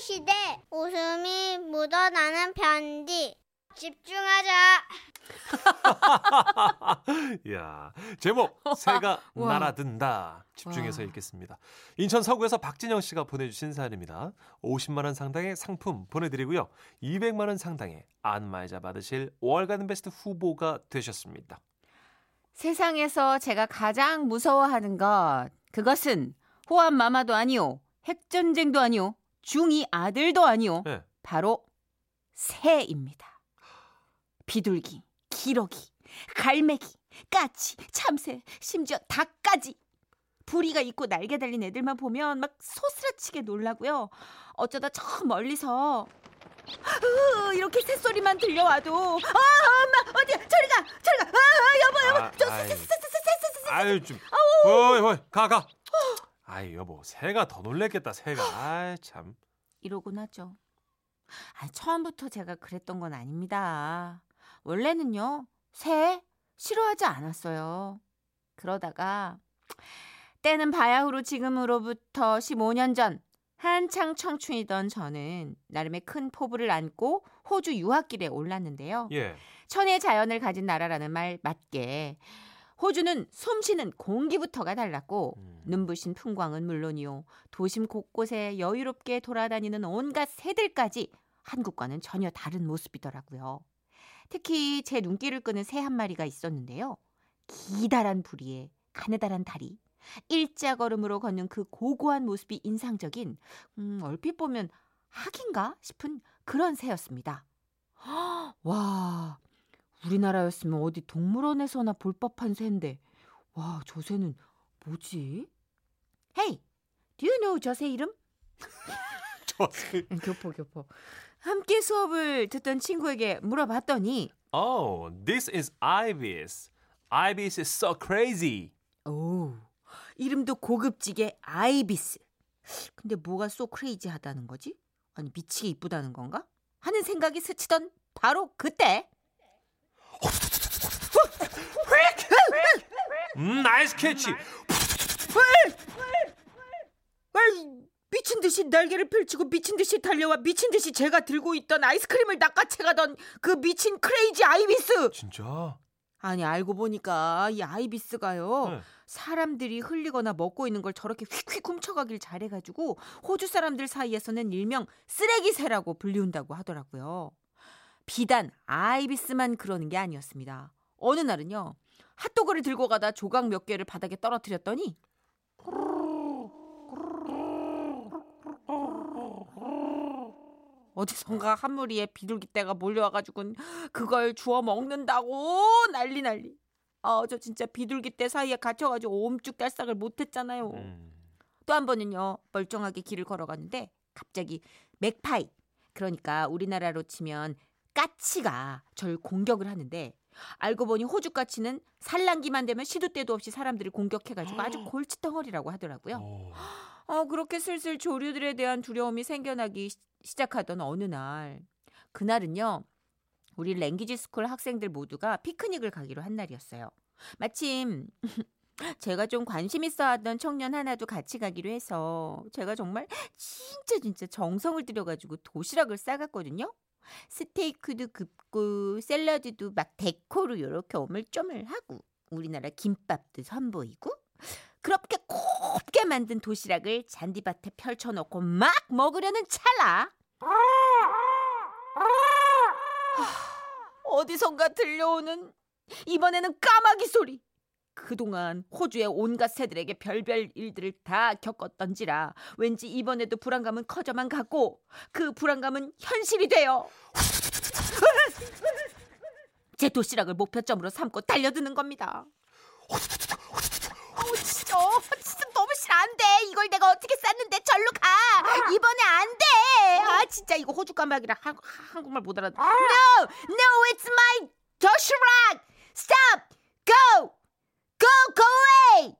시대 웃음이 묻어나는 편지 집중하자 야 제목 새가 와. 날아든다 집중해서 와. 읽겠습니다. 인천 서구에서 박진영 씨가 보내주신 사연입니다. 50만 원 상당의 상품 보내드리고요. 200만 원 상당의 안마의자 받으실 5월간 베스트 후보가 되셨습니다. 세상에서 제가 가장 무서워하는 것 그것은 호환 마마도 아니오 핵전쟁도 아니오 중이 아들도 아니오 네. 바로 새입니다. 비둘기, 기러기, 갈매기, 까치, 참새, 심지어 닭까지 부리가 있고 날개 달린 애들만 보면 막 소스라치게 놀라고요. 어쩌다 저 멀리서 으, 이렇게 새소리만 들려와도 아 엄마 어디 저리 가 저리 가 아, 여보 여보 아, 저 아이. 새, 새, 새, 새, 새, 새, 새. 아유 좀 어이 어이 가 가. 아이 여보 새가 더 놀랬겠다 새가. 아이 참. 이러곤 하죠. 아, 처음부터 제가 그랬던 건 아닙니다. 원래는요, 새 싫어하지 않았어요. 그러다가 때는 바야흐로 지금으로부터 15년 전 한창 청춘이던 저는 나름의 큰 포부를 안고 호주 유학길에 올랐는데요. 예. 천의 자연을 가진 나라라는 말 맞게 호주는 숨쉬는 공기부터가 달랐고 음. 눈부신 풍광은 물론이요 도심 곳곳에 여유롭게 돌아다니는 온갖 새들까지 한국과는 전혀 다른 모습이더라고요. 특히 제 눈길을 끄는 새 한 마리가 있었는데요. 기다란 부리에 가느다란 다리, 일자 걸음으로 걷는 그 고고한 모습이 인상적인 음, 얼핏 보면 학인가 싶은 그런 새였습니다. 와, 우리나라였으면 어디 동물원에서나 볼 법한 새인데, 와, 저 새는 뭐지? Hey, do you know 저 새 이름? 저 새. 교포, 교포. 함께 수업을 듣던 친구에게 물어봤더니, Oh, this is Ibis. Ibis is so crazy. 오, 이름도 고급지게 ibis. 근데 뭐가 so crazy하다는 거지? 아니 미치게 이쁘다는 건가? 하는 생각이 스치던 바로 그때 음, nice catch. 아이, 미친 듯이 날개를 펼치고 미친 듯이 달려와 미친 듯이 제가 들고 있던 아이스크림을 낚아채가던 그 미친 crazy ibis. 진짜? 아니 알고 보니까 이 아이비스가요 네. 사람들이 흘리거나 먹고 있는 걸 저렇게 휙휙 훔쳐가길 잘해가지고 호주 사람들 사이에서는 일명 쓰레기새라고 불리운다고 하더라고요. 비단 아이비스만 그러는 게 아니었습니다. 어느 날은요 핫도그를 들고 가다 조각 몇 개를 바닥에 떨어뜨렸더니 어디선가 한 무리의 비둘기 떼가 몰려와가지고 그걸 주워 먹는다고 난리 난리. 아, 저 진짜 비둘기 떼 사이에 갇혀가지고 옴쭉달싹을 못했잖아요. 음. 또한 번은요 멀쩡하게 길을 걸어갔는데 갑자기 맥파이 그러니까 우리나라로 치면 까치가 절 공격을 하는데 알고 보니 호주 까치는 산란기만 되면 시도 때도 없이 사람들을 공격해가지고 아주 골칫덩어리라고 하더라고요. 오. 어, 그렇게 슬슬 조류들에 대한 두려움이 생겨나기 시- 시작하던 어느 날. 그날은요, 우리 language school 학생들 모두가 피크닉을 가기로 한 날이었어요. 마침, 제가 좀 관심 있어 하던 청년 하나도 같이 가기로 해서 제가 정말 진짜 진짜 정성을 들여가지고 도시락을 싸갔거든요. 스테이크도 굽고 샐러드도 막 데코로 이렇게 오물조물 하고 우리나라 김밥도 선보이고 그렇게 곱게 만든 도시락을 잔디밭에 펼쳐놓고 막 먹으려는 찰나. 하, 어디선가 들려오는 이번에는 까마귀 소리 그동안 호주의 온갖 새들에게 별별 일들을 다 겪었던지라 왠지 이번에도 불안감은 커져만 갔고 그 불안감은 현실이 되어 제 도시락을 목표점으로 삼고 달려드는 겁니다. 어우 진짜 어, 진짜 너무 싫어. 안돼. 이걸 내가 어떻게 쌌는데? 절로 가. 이번에 안돼. 아 진짜 이거 호주 까마귀라 한, 한국말 못 알아 No No it's my 도시락. Stop. Go Go Go away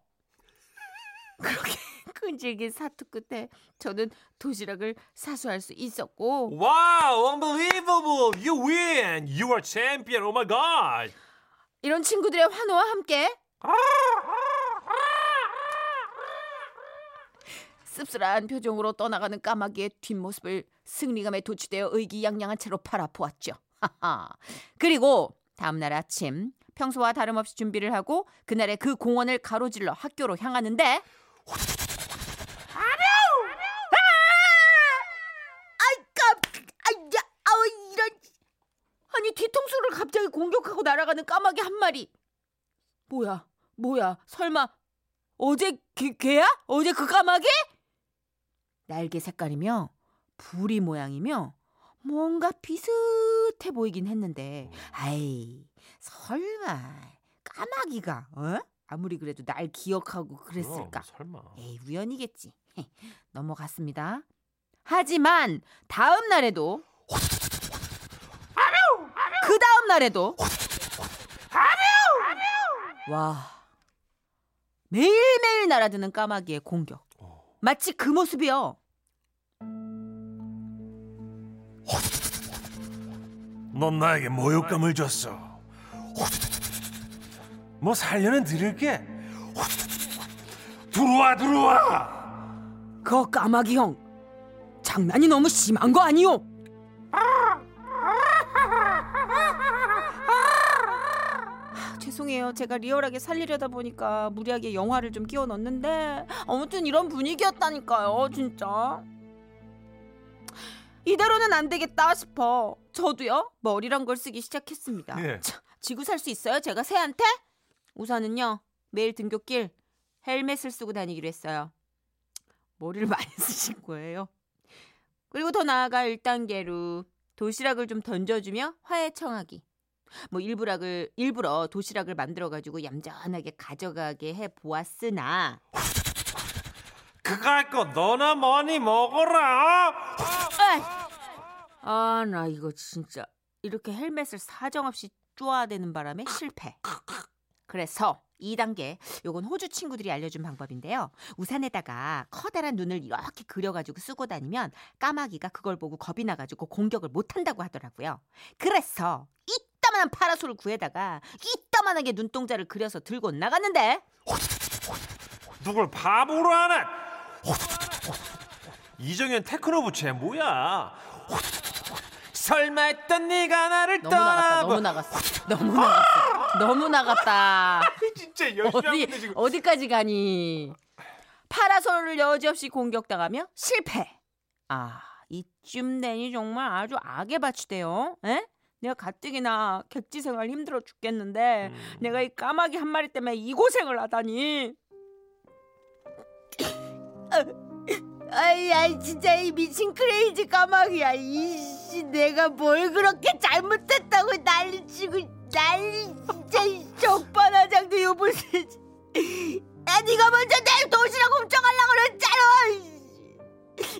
그렇게 끈질긴 사투 끝에 저는 도시락을 사수할 수 있었고 Wow, unbelievable! You win! You are champion! Oh my god! 이런 친구들의 환호와 함께 씁쓸한 표정으로 떠나가는 까마귀의 뒷모습을 승리감에 도취되어 의기양양한 채로 바라보았죠. 하하. 그리고 다음날 아침 평소와 다름없이 준비를 하고 그날의 그 공원을 가로질러 학교로 향하는데 아이 깜 아야 아우 이런 아니 뒤통수를 갑자기 공격하고 날아가는 까마귀 한 마리 뭐야 뭐야 설마 어제 개, 개야? 어제 그 까마귀? 날개 색깔이며 부리 모양이며 뭔가 비슷해 보이긴 했는데 아이 설마 까마귀가 어? 아무리 그래도 날 기억하고 그랬을까 그럼, 설마. 에이 우연이겠지 넘어갔습니다 하지만 다음 날에도 그 다음 날에도 와 매일매일 날아드는 까마귀의 공격 어. 마치 그 모습이요 넌 나에게 모욕감을 줬어. 뭐 살려는 드릴게. 들어와 들어와. 그 까마귀 형 장난이 너무 심한 거 아니오? 아, 죄송해요. 제가 리얼하게 살리려다 보니까 무리하게 영화를 좀 끼워 넣었는데 아무튼 이런 분위기였다니까요. 진짜. 이대로는 안 되겠다 싶어. 저도요. 머리란 걸 쓰기 시작했습니다. 예. 참, 지고 살수 있어요? 제가 새한테? 우선은요. 매일 등굣길 헬멧을 쓰고 다니기로 했어요. 머리를 많이 쓰신 거예요. 그리고 더 나아가 1단계로 도시락을 좀 던져주며 화해 청하기. 뭐 일부락을 일부러 도시락을 만들어 가지고 얌전하게 가져가게 해 보았으나 그거 할거 너나 뭐니 먹어라. 아 나 이거 진짜 이렇게 헬멧을 사정없이 쪼아대는 바람에 실패. 그래서 2단계 요건 호주 친구들이 알려준 방법인데요. 우산에다가 커다란 눈을 이렇게 그려가지고 쓰고 다니면 까마귀가 그걸 보고 겁이 나가지고 공격을 못한다고 하더라고요. 그래서 이따만한 파라솔을 구해다가 이따만하게 눈동자를 그려서 들고 나갔는데 누굴 바보로 하나? 이정현 테크노 부채 뭐야? 설마 했던 네가 나를 너무 나갔다 떠나보 너무 나갔어 너무 나갔어 너무 나갔다 진짜 열심히 어디 있는데 지금 어디까지 가니? 파라솔을 여지없이 공격당하며 실패. 아 이쯤 되니 정말 아주 악에 바치대요. 에? 내가 가뜩이나 객지 생활 힘들어 죽겠는데 음. 내가 이 까마귀 한 마리 때문에 이 고생을 하다니. 아이, 아이 진짜 이 미친 크레이지 까마귀야. 이 씨 내가 뭘 그렇게 잘못했다고 난리치고 난리 진짜 이 적반하장도 요불세. 야 네가 먼저 내 도시락 훔쳐가려고 그랬잖아.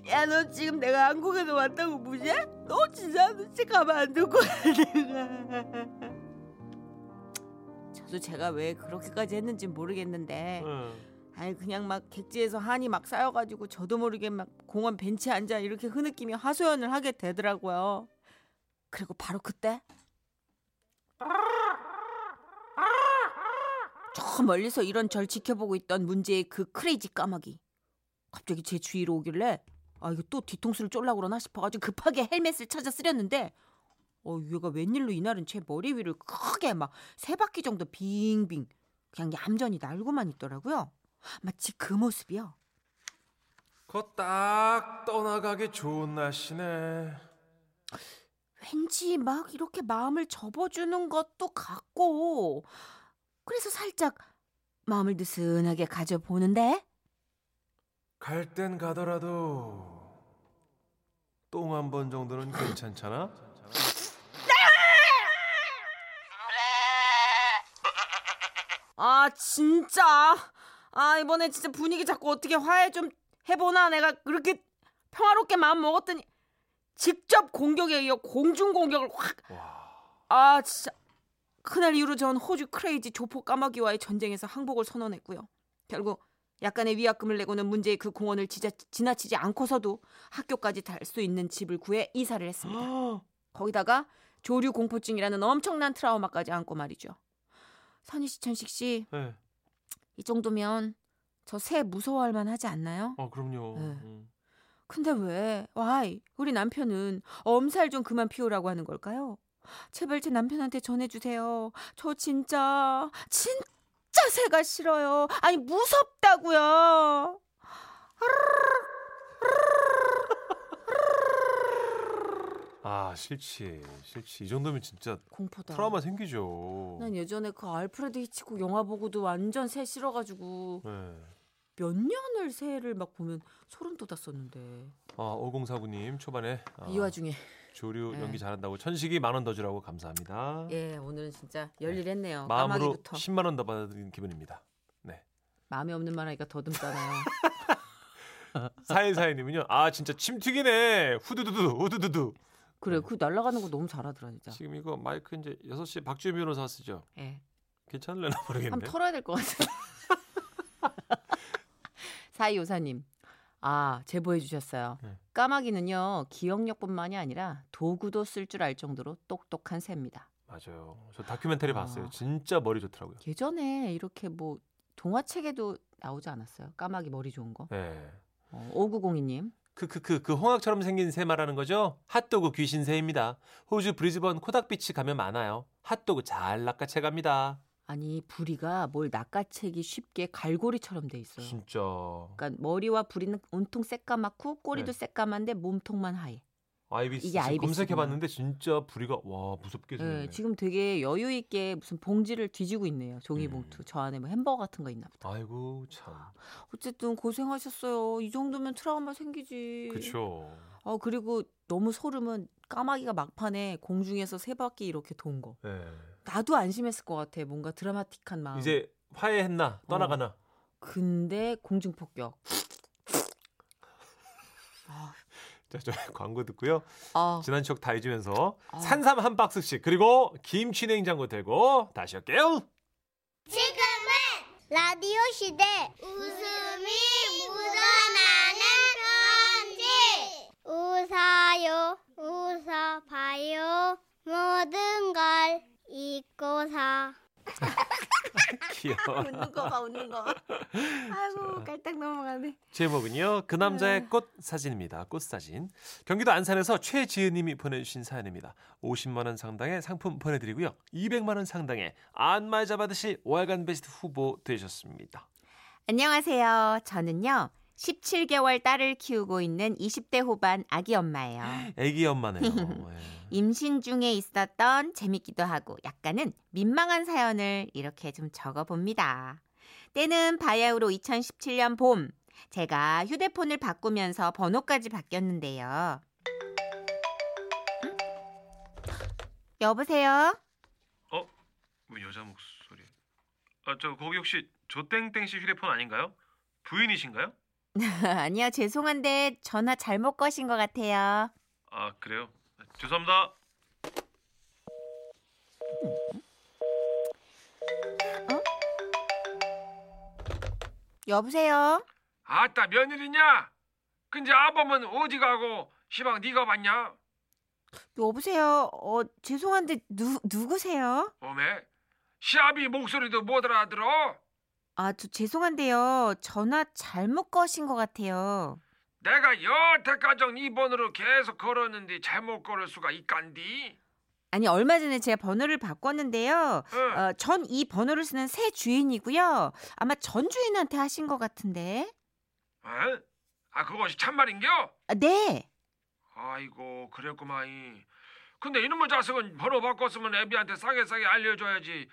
야너 지금 내가 한국에서 왔다고 무시해? 너 진짜 눈치 가만 안 둘 거야 내가. 저도 제가 왜 그렇게까지 했는지 모르겠는데 응. 아니 그냥 막 객지에서 한이 막 쌓여가지고 저도 모르게 막 공원 벤치에 앉아 이렇게 흐느끼며 하소연을 하게 되더라고요. 그리고 바로 그때 저 멀리서 이런 절 지켜보고 있던 문제의 그 크레이지 까마귀 갑자기 제 주위로 오길래 아 이거 또 뒤통수를 쫄라고 그러나 싶어가지고 급하게 헬멧을 찾아 쓰려는데 어 얘가 웬일로 이날은 제 머리 위를 크게 막 세 바퀴 정도 빙빙 그냥 얌전히 날고만 있더라고요. 마치 그 모습이요. 그거 딱 떠나가기 좋은 날씨네. 왠지 막 이렇게 마음을 접어주는 것도 같고 그래서 살짝 마음을 느슨하게 가져보는데 갈 땐 가더라도 똥 한 번 정도는 괜찮잖아. 아 진짜 아 이번에 진짜 분위기 자꾸 어떻게 화해 좀 해보나 내가 그렇게 평화롭게 마음 먹었더니 직접 공격에 이어 공중 공격을 확 아 진짜 그날 이후로 전 호주 크레이지 조폭 까마귀와의 전쟁에서 항복을 선언했고요. 결국 약간의 위약금을 내고는 문제의 그 공원을 지자, 지나치지 않고서도 학교까지 달 수 있는 집을 구해 이사를 했습니다. 거기다가 조류 공포증이라는 엄청난 트라우마까지 안고 말이죠. 선희 씨, 천식 씨, 네. 이 정도면 저 새 무서워할 만하지 않나요? 어, 그럼요. 네. 음. 근데 왜? 와이, 우리 남편은 엄살 좀 그만 피우라고 하는 걸까요? 제발 제 남편한테 전해주세요. 저 진짜, 진짜 새가 싫어요. 아니, 무섭다고요. 아, 싫지. 싫지. 이 정도면 진짜 공포다. 트라우마 생기죠. 난 예전에 그 알프레드 히치콕 영화 보고도 완전 새 싫어가지고 네. 몇 년을 새를 막 보면 소름 돋았었는데 아, 5049님 초반에 아, 이 와중에 조류 네. 연기 잘한다고 천식이 만 원 더 주라고 감사합니다. 예 오늘은 진짜 열일했네요 마음으로 까마귀부터 10만 원 더 받은 기분입니다. 마음에 없는 말 하니까 더듬잖아요 사일사일님은요. 아 진짜 침 튀기네. 후두두두 후두두두. 그래 그 날아가는 거 너무 잘하더라 진짜 지금 이거 마이크 이제 6시 박주현 변호사 쓰죠. 예 괜찮을려나 모르겠네. 한번 털어야 될 것 같아 사이오사님 아 제보해 주셨어요 네. 까마귀는요 기억력뿐만이 아니라 도구도 쓸 줄 알 정도로 똑똑한 새입니다 맞아요. 저 다큐멘터리 아. 봤어요. 진짜 머리 좋더라고요. 예전에 이렇게 뭐 동화책에도 나오지 않았어요 까마귀 머리 좋은 거 네. 어, 5902님 크크크 그 홍학처럼 생긴 새 말하는 거죠? 핫도그 귀신새입니다. 호주 브리즈번 코닥비치 가면 많아요. 핫도그 잘 낚아채 갑니다. 아니 부리가 뭘 낚아채기 쉽게 갈고리처럼 돼 있어요. 진짜. 그러니까 머리와 부리는 온통 새까맣고 꼬리도 네. 새까만데 몸통만 하얘. 아이비스 이게 아이비스구나. 검색해봤는데 진짜 부리가 와 무섭게 생겼네. 네, 지금 되게 여유 있게 무슨 봉지를 뒤지고 있네요. 종이 음. 봉투. 저 안에 뭐 햄버거 같은 거 있나 보다. 아이고 참. 어쨌든 고생하셨어요. 이 정도면 트라우마 생기지. 그쵸. 어 그리고 너무 소름은 까마귀가 막판에 공중에서 세 바퀴 이렇게 돈 거. 네. 나도 안심했을 것 같아. 뭔가 드라마틱한 마음. 이제 화해했나 떠나가나. 근데 공중 폭격. 아, 자, 저 광고 듣고요. 아, 지난 추억 다 잊으면서 아. 산삼 한 박스씩 그리고 김치 냉장고 들고 다시 올게요. 지금은 라디오 시대 웃음이 묻어나는 편지 웃어요 웃어봐요 모든 걸 잊고서 귀여워. 웃는 거 봐, 웃는 거 봐. 아이고, 깔딱 넘어가네. 제목은요. 그 남자의 꽃 사진입니다. 꽃 사진. 경기도 안산에서 최지은님이 보내주신 사연입니다. 50만 원 상당의 상품 보내드리고요. 200만 원 상당의 안마자 받으실 월간 베스트 후보 되셨습니다. 안녕하세요. 저는요, 17개월 딸을 키우고 있는 20대 후반 아기 엄마예요. 애기 엄마네요. 예. 임신 중에 있었던 재밌기도 하고 약간은 민망한 사연을 이렇게 좀 적어봅니다. 때는 바야흐로 2017년 봄. 제가 휴대폰을 바꾸면서 번호까지 바뀌었는데요. 응? 여보세요? 어? 뭐 여자 목소리. 아, 저 거기 혹시 조땡땡 씨 휴대폰 아닌가요? 부인이신가요? 아니요, 죄송한데 전화 잘못 거신 것 같아요. 아, 그래요? 죄송합니다. 여보세요? 아따 며느리냐? 근데 아범은 어디 가고 시방 네가 봤냐? 여보세요? 어, 죄송한데 누, 누구세요? 어메 시아비 목소리도 못 알아들어? 아, 저 죄송한데요. 전화 잘못 거신 것 같아요. 내가 여태까지 이 번호로 계속 걸었는데 잘못 걸을 수가 있간디? 아니, 얼마 전에 제가 번호를 바꿨는데요. 응. 어, 전 이 번호를 쓰는 새 주인이고요. 아마 전 주인한테 하신 것 같은데. 어? 아 그것이 참말인겨? 아, 네. 아이고 그랬구마이 근데 이놈의 자식은 번호 바꿨으면 애비한테 싸게 싸게 알려줘야지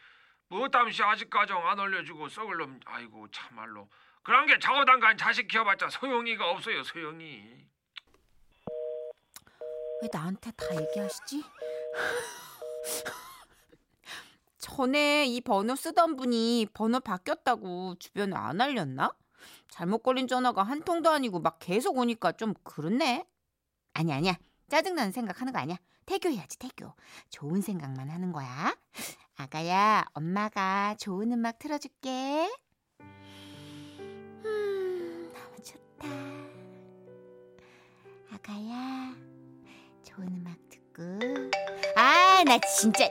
뭐 땀시 아직까정 안 알려주고 썩을 놈 아이고 참말로 그런 게 작업단간 자식 키워봤자 소용이가 없어요 소용이 왜 나한테 다 얘기하시지? 전에 이 번호 쓰던 분이 번호 바뀌었다고 주변에 안 알렸나? 잘못 걸린 전화가 한 통도 아니고 막 계속 오니까 좀 그렇네. 아니 아니야. 짜증나는 생각하는 거 아니야. 태교해야지 태교. 좋은 생각만 하는 거야. 아가야, 엄마가 좋은 음악 틀어줄게. 음, 너무 좋다. 아가야, 좋은 음악 듣고. 아, 나 진짜.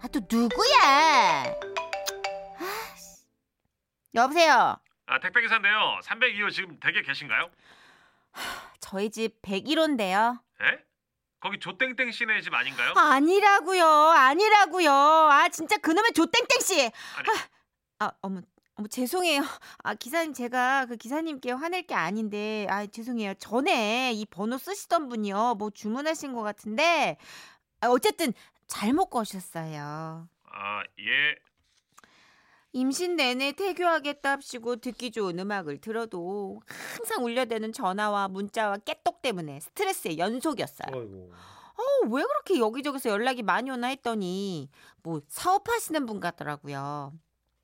아, 또 누구야? 아, 씨. 여보세요. 아 아, 택배 기사인데요. 302호 지금 댁에 계신가요? 저희 집 101호인데요. 예? 거기 조땡땡 씨네 집 아닌가요? 아니라고요. 아니라고요. 아 진짜 그놈의 조땡땡 씨. 아니. 아, 아 어머 어머 죄송해요. 아 기사님 제가 그 기사님께 화낼 게 아닌데 아 죄송해요. 전에 이 번호 쓰시던 분이요. 뭐 주문하신 것 같은데 아, 어쨌든 잘못 거셨어요. 아, 예. 임신 내내 태교하겠답시고 듣기 좋은 음악을 들어도 항상 울려대는 전화와 문자와 깨똑 때문에 스트레스의 연속이었어요. 아이고. 어, 왜 그렇게 여기저기서 연락이 많이 오나 했더니 뭐 사업하시는 분 같더라고요.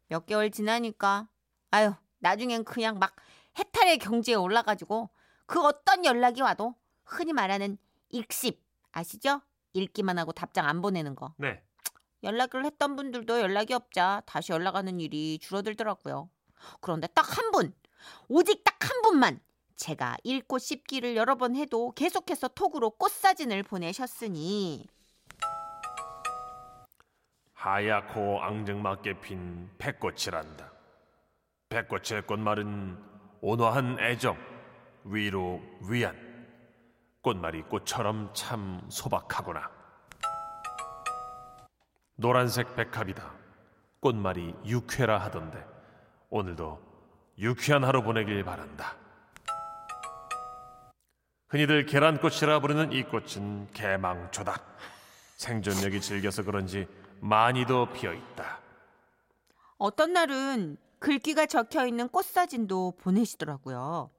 몇 개월 지나니까 아유 나중엔 그냥 막 해탈의 경지에 올라가지고 그 어떤 연락이 와도 흔히 말하는 읽씹 아시죠? 읽기만 하고 답장 안 보내는 거. 네. 연락을 했던 분들도 연락이 없자 다시 연락하는 일이 줄어들더라고요. 그런데 딱 한 분, 오직 딱 한 분만 제가 읽고 씹기를 여러 번 해도 계속해서 톡으로 꽃사진을 보내셨으니 하얗고 앙증맞게 핀 백꽃이란다. 백꽃의 꽃말은 온화한 애정, 위로, 위안. 꽃말이 꽃처럼 참 소박하구나. 노란색 백합이다. 꽃말이 유쾌라 하던데 오늘도 유쾌한 하루 보내길 바란다. 흔히들 계란꽃이라 부르는 이 꽃은 개망초다. 생존력이 질겨서 그런지 많이도 피어 있다. 어떤 날은 글귀가 적혀 있는 꽃 사진도 보내시더라고요.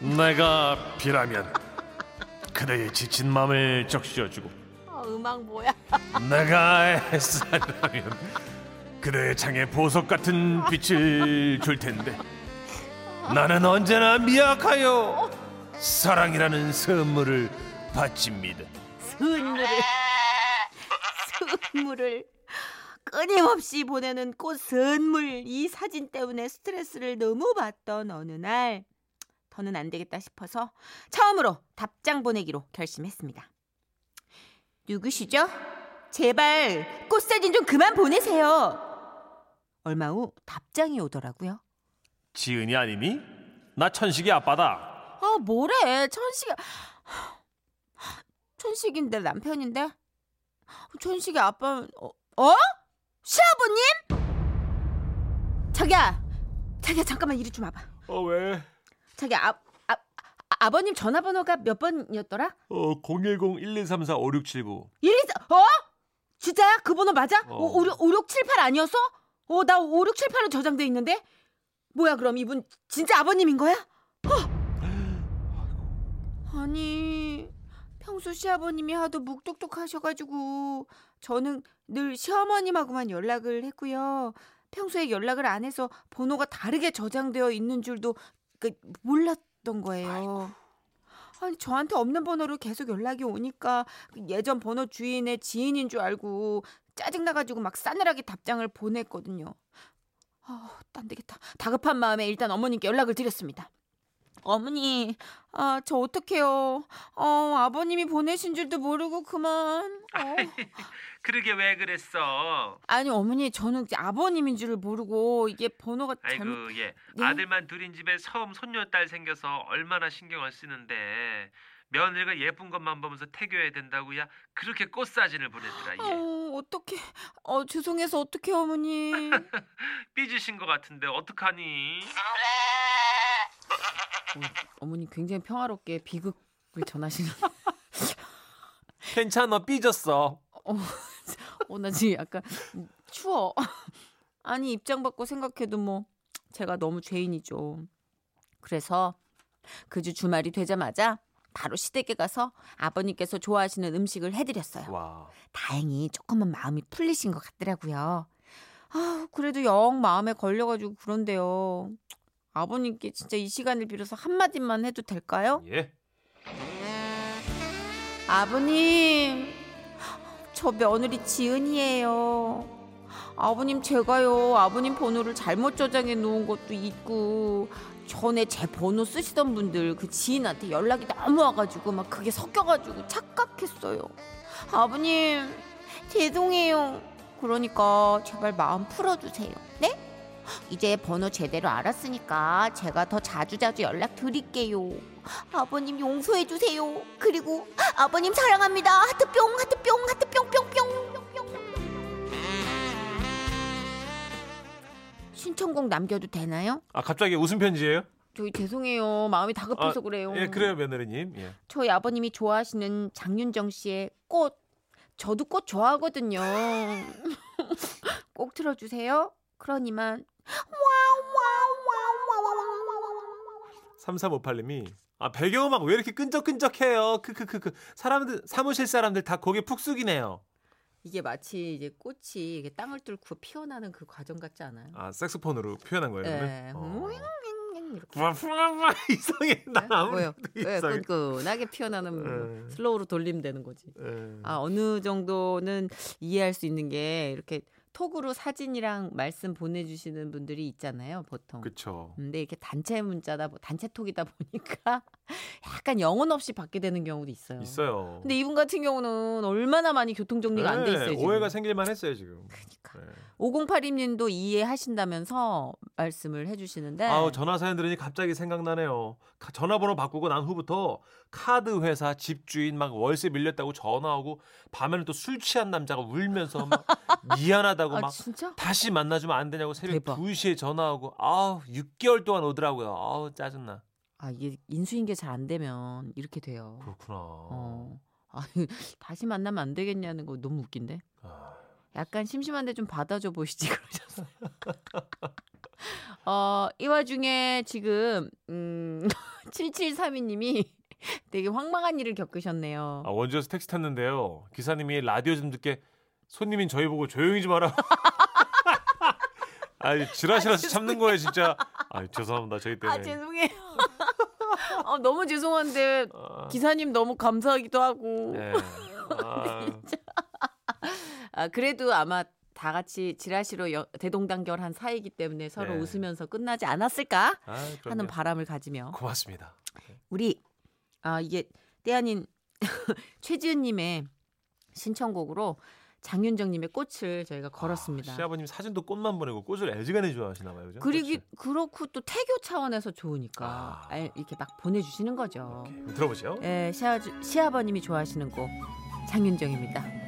내가 비라면 그대의 지친 마음을 적셔주고 아, 음악 뭐야? 내가 햇살이라면 그대의 창에 보석 같은 빛을 줄 텐데 나는 언제나 미약하여 사랑이라는 선물을 바칩니다. 선물을 선물을 끊임없이 보내는 꽃 선물 이 사진 때문에 스트레스를 너무 받던 어느 날 더는 안 되겠다 싶어서 처음으로 답장 보내기로 결심했습니다. 누구시죠? 제발 꽃 사진 좀 그만 보내세요. 얼마 후 답장이 오더라고요. 지은이 아니니? 나 천식이 아빠다. 아 뭐래 천식이 천식인데 남편인데 천식이 아빠 어, 어? 시아버님? 자기야 자기야 잠깐만 이리 좀 와봐 어 왜? 자기야 아, 아, 아, 아버님 전화번호가 몇 번이었더라? 어 010-1234-5679. 이리 어? 진짜야? 그 번호 맞아? 어. 오, 56, 5678 아니었어? 어, 나 5678로 저장돼 있는데? 뭐야, 그럼 이분 진짜 아버님인 거야? 어. 아니, 평소 시아버님이 하도 묵뚝뚝하셔가지고 저는 늘 시어머님하고만 연락을 했고요. 평소에 연락을 안 해서 번호가 다르게 저장되어 있는 줄도 그 몰랐 던 거예요. 아니 저한테 없는 번호로 계속 연락이 오니까 그 예전 번호 주인의 지인인 줄 알고 짜증나가지고 막 싸늘하게 답장을 보냈거든요. 아, 안 되겠다. 다급한 마음에 일단 어머님께 연락을 드렸습니다. 어머니, 아, 저 어떡해요. 어, 아버님이 보내신 줄도 모르고 그만. 어. 그러게 왜 그랬어? 아니, 어머니, 저는 아버님인 줄을 모르고 이게 번호가 아이고 잘못. 예 네? 아들만 둘인 집에 처음 손녀딸 생겨서 얼마나 신경을 쓰는데 며느리가 예쁜 것만 보면서 태교해야 된다고야 그렇게 꽃 사진을 보냈더라 예 어, 어떡해. 어, 죄송해서 어떡해, 어머니. 삐지신 것 같은데 어떡하니? 어 머니 굉장히 평화롭게 비극을 전하시는. 괜찮아 삐졌어. 어, 나 지금 약간 추워. 아니, 입장 바꿔 생각해도 뭐, 제가 너무 죄인이죠. 그래서 그 주 주말이 되자마자 바로 시댁에 가서 아버님께서 좋아하시는 음식을 해드렸어요. 와. 다행히 조금은 마음이 풀리신 것 같더라고요. 아, 그래도 영 마음에 걸려가지고 그런데요. 아버님께 진짜 이 시간을 빌어서 한마디만 해도 될까요? 예. 아버님, 저 며느리 지은이에요. 아버님, 제가요, 아버님 번호를 잘못 저장해 놓은 것도 있고, 전에 제 번호 쓰시던 분들 그 지인한테 연락이 너무 와가지고, 막 그게 섞여가지고 착각했어요. 아버님, 죄송해요. 그러니까 제발 마음 풀어주세요. 네? 이제 번호 제대로 알았으니까 제가 더 자주자주 연락 드릴게요. 아버님 용서해 주세요. 그리고 아버님 사랑합니다. 하트 뿅 하트 뿅 하트 뿅 뿅뿅. 신청곡 남겨도 되나요? 아 갑자기 웃음 편지예요? 저희 죄송해요. 마음이 다급해서 아, 그래요. 예, 그래요 며느리님. 예. 저희 아버님이 좋아하시는 장윤정 씨의 꽃. 저도 꽃 좋아하거든요. 꼭 틀어주세요. 그러니만 3358님이 아 배경음악 왜 이렇게 끈적끈적해요? 크크크크 사람들 사무실 사람들 다 거기에 푹 숙이네요. 이게 마치 이제 꽃이 이게 땅을 뚫고 피어나는 그 과정 같지 않아요? 아 색소폰으로 표현한 거예요. 네. 어. 이렇게. 이상해 나 네? 왜 이상해. 끈끈하게 피어나는 네. 슬로우로 돌리면 되는 거지. 예. 아 어느 정도는 이해할 수 있는 게 이렇게 톡으로 사진이랑 말씀 보내주시는 분들이 있잖아요, 보통. 그쵸. 근데 이렇게 단체 문자다, 보- 단체 톡이다 보니까 약간 영혼 없이 받게 되는 경우도 있어요. 있어요. 근데 이분 같은 경우는 얼마나 많이 교통 정리가 안돼 네, 있어요. 지금. 오해가 생길만 했어요 지금. 그러니까. 네. 5082님도 이해하신다면서 말씀을 해주시는데. 아우 전화 사연 들으니 갑자기 생각나네요. 카- 전화번호 바꾸고 난 후부터 카드 회사 집주인 막 월세 밀렸다고 전화하고 밤에는 또 술 취한 남자가 울면서 막 미안하다고 아 막 진짜? 다시 만나주면 안 되냐고 새벽 대박. 2시에 전화하고 아우 6개월 동안 오더라고요. 아우 짜증나. 아 이게 인수인계 잘 안 되면 이렇게 돼요. 그렇구나. 어. 아, 다시 만나면 안 되겠냐는 거 너무 웃긴데. 아, 약간 심심한데 좀 받아줘 보시지 그러셨어요. 어, 이 와중에 지금 음 7732님이 되게 황망한 일을 겪으셨네요. 아, 원주에서 택시 탔는데요. 기사님이 라디오 좀 듣게 손님인 저희 보고 조용히 좀 하라. 아, 지라시라서 참는 거예요, 진짜. 아, 죄송합니다. 저희 때문에. 아 죄송해요. 아, 너무 죄송한데 아, 기사님 너무 감사하기도 하고. 네. 아, 아 그래도 아마 다 같이 지라시로 여- 대동단결한 사이기 때문에 서로 네. 웃으면서 끝나지 않았을까 아, 하는. 바람을 가지며 고맙습니다. 우리 아 이게 때 아닌 최지은님의 신청곡으로 장윤정님의 꽃을 저희가 걸었습니다. 아, 시아버님 사진도 꽃만 보내고 꽃을 애지간히 좋아하시나 봐요. 그죠? 그리고. 그렇고 또 태교 차원에서 좋으니까 아. 알- 이렇게 막 보내주시는 거죠. 오케이, 들어보죠. 예, 시아, 시아버님이 좋아하시는 곡 장윤정입니다.